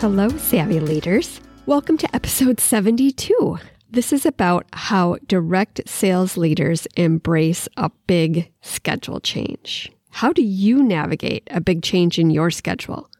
Hello, savvy leaders. Welcome to episode 72. This is about how direct sales leaders embrace a big schedule change. How do you navigate a big change in your schedule?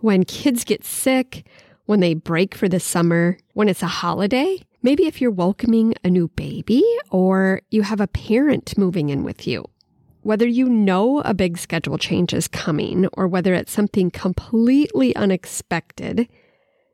When kids get sick, when they break for the summer, when it's a holiday, maybe if you're welcoming a new baby or you have a parent moving in with you. Whether you know a big schedule change is coming or whether it's something completely unexpected,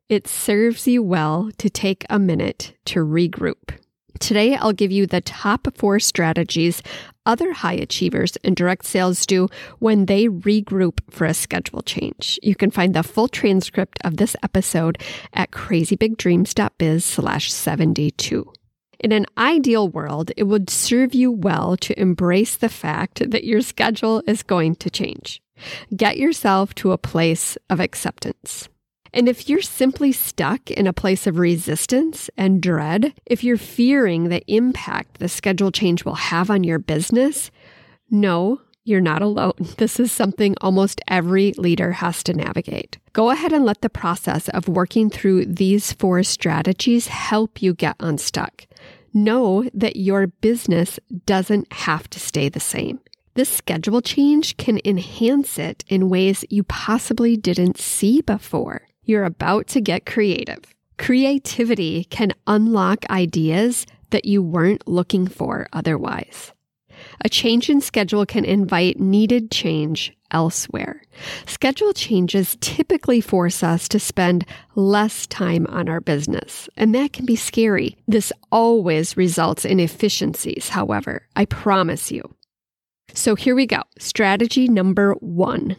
it serves you well to take a minute to regroup. Today, I'll give you the top four strategies other high achievers in direct sales do when they regroup for a schedule change. You can find the full transcript of this episode at crazybigdreams.biz slash 72. In an ideal world, it would serve you well to embrace the fact that your schedule is going to change. Get yourself to a place of acceptance. And if you're simply stuck in a place of resistance and dread, if you're fearing the impact the schedule change will have on your business, no, you're not alone. This is something almost every leader has to navigate. Go ahead and let the process of working through these four strategies help you get unstuck. Know that your business doesn't have to stay the same. This schedule change can enhance it in ways you possibly didn't see before. You're about to get creative. Creativity can unlock ideas that you weren't looking for otherwise. A change in schedule can invite needed change elsewhere. Schedule changes typically force us to spend less time on our business, and that can be scary. This always results in efficiencies, however, I promise you. So here we go. Strategy number one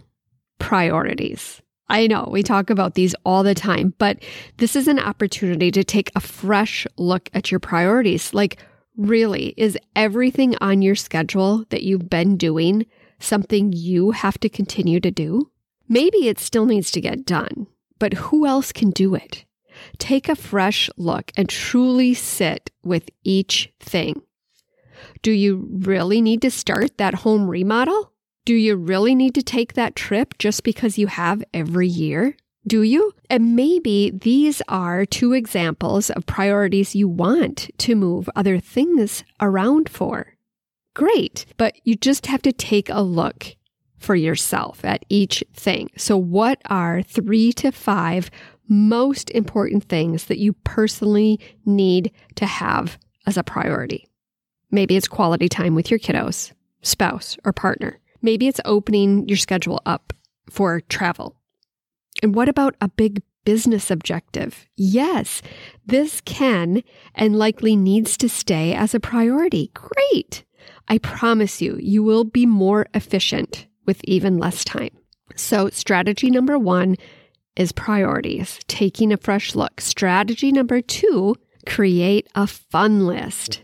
priorities. I know we talk about these all the time, but this is an opportunity to take a fresh look at your priorities. Like, really, is everything on your schedule that you've been doing something you have to continue to do? Maybe it still needs to get done, but who else can do it? Take a fresh look and truly sit with each thing. Do you really need to start that home remodel? Do you really need to take that trip just because you have every year? Do you? And maybe these are two examples of priorities you want to move other things around for great. But you just have to take a look for yourself at each thing. So, what are three to five most important things that you personally need to have as a priority? Maybe it's quality time with your kiddos, spouse, or partner. Maybe it's opening your schedule up for travel. And what about a big business objective? Yes, this can and likely needs to stay as a priority. Great. I promise you, you will be more efficient with even less time. So, strategy number one is priorities, taking a fresh look. Strategy number two, create a fun list.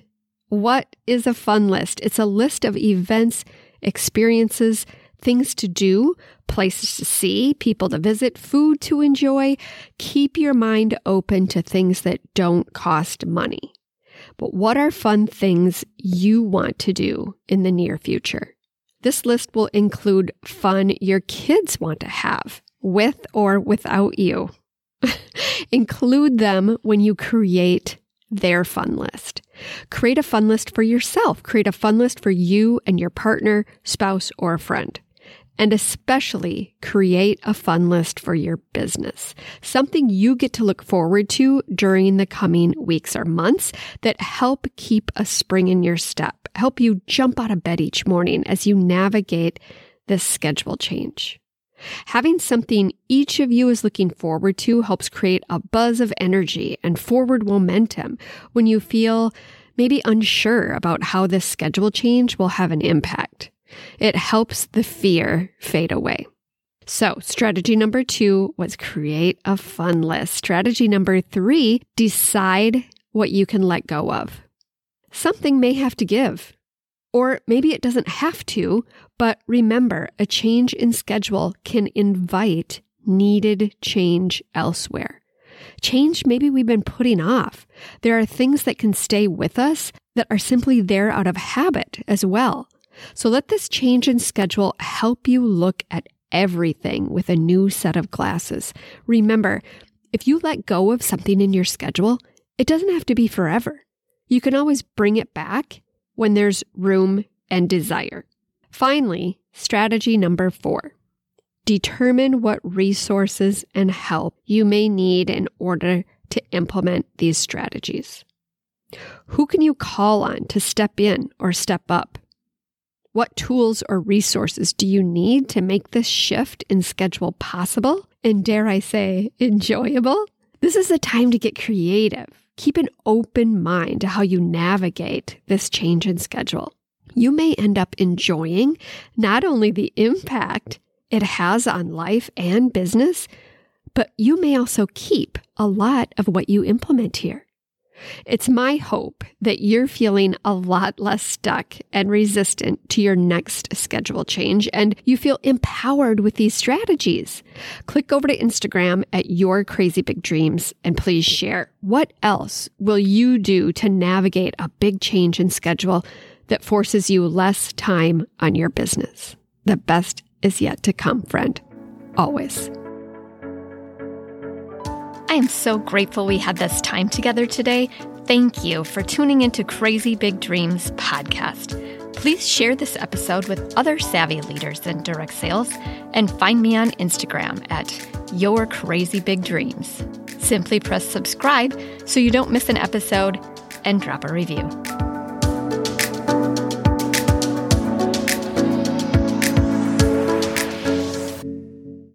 What is a fun list? It's a list of events, experiences, things to do, places to see, people to visit, food to enjoy. Keep your mind open to things that don't cost money. But what are fun things you want to do in the near future? This list will include fun your kids want to have with or without you. include them when you create their fun list. Create a fun list for yourself. Create a fun list for you and your partner, spouse, or friend and especially create a fun list for your business. Something you get to look forward to during the coming weeks or months that help keep a spring in your step, help you jump out of bed each morning as you navigate this schedule change. Having something each of you is looking forward to helps create a buzz of energy and forward momentum when you feel maybe unsure about how this schedule change will have an impact. It helps the fear fade away. So, strategy number two was create a fun list. Strategy number three, decide what you can let go of. Something may have to give, or maybe it doesn't have to, but remember a change in schedule can invite needed change elsewhere. Change maybe we've been putting off. There are things that can stay with us that are simply there out of habit as well. So let this change in schedule help you look at everything with a new set of glasses. Remember, if you let go of something in your schedule, it doesn't have to be forever. You can always bring it back when there's room and desire. Finally, strategy number four determine what resources and help you may need in order to implement these strategies. Who can you call on to step in or step up? What tools or resources do you need to make this shift in schedule possible and, dare I say, enjoyable? This is a time to get creative. Keep an open mind to how you navigate this change in schedule. You may end up enjoying not only the impact it has on life and business, but you may also keep a lot of what you implement here. It's my hope that you're feeling a lot less stuck and resistant to your next schedule change and you feel empowered with these strategies. Click over to Instagram at Your Crazy Big Dreams and please share what else will you do to navigate a big change in schedule that forces you less time on your business. The best is yet to come, friend. Always. I am so grateful we had this time together today. Thank you for tuning into Crazy Big Dreams podcast. Please share this episode with other savvy leaders in direct sales and find me on Instagram at Your Crazy Big Dreams. Simply press subscribe so you don't miss an episode and drop a review.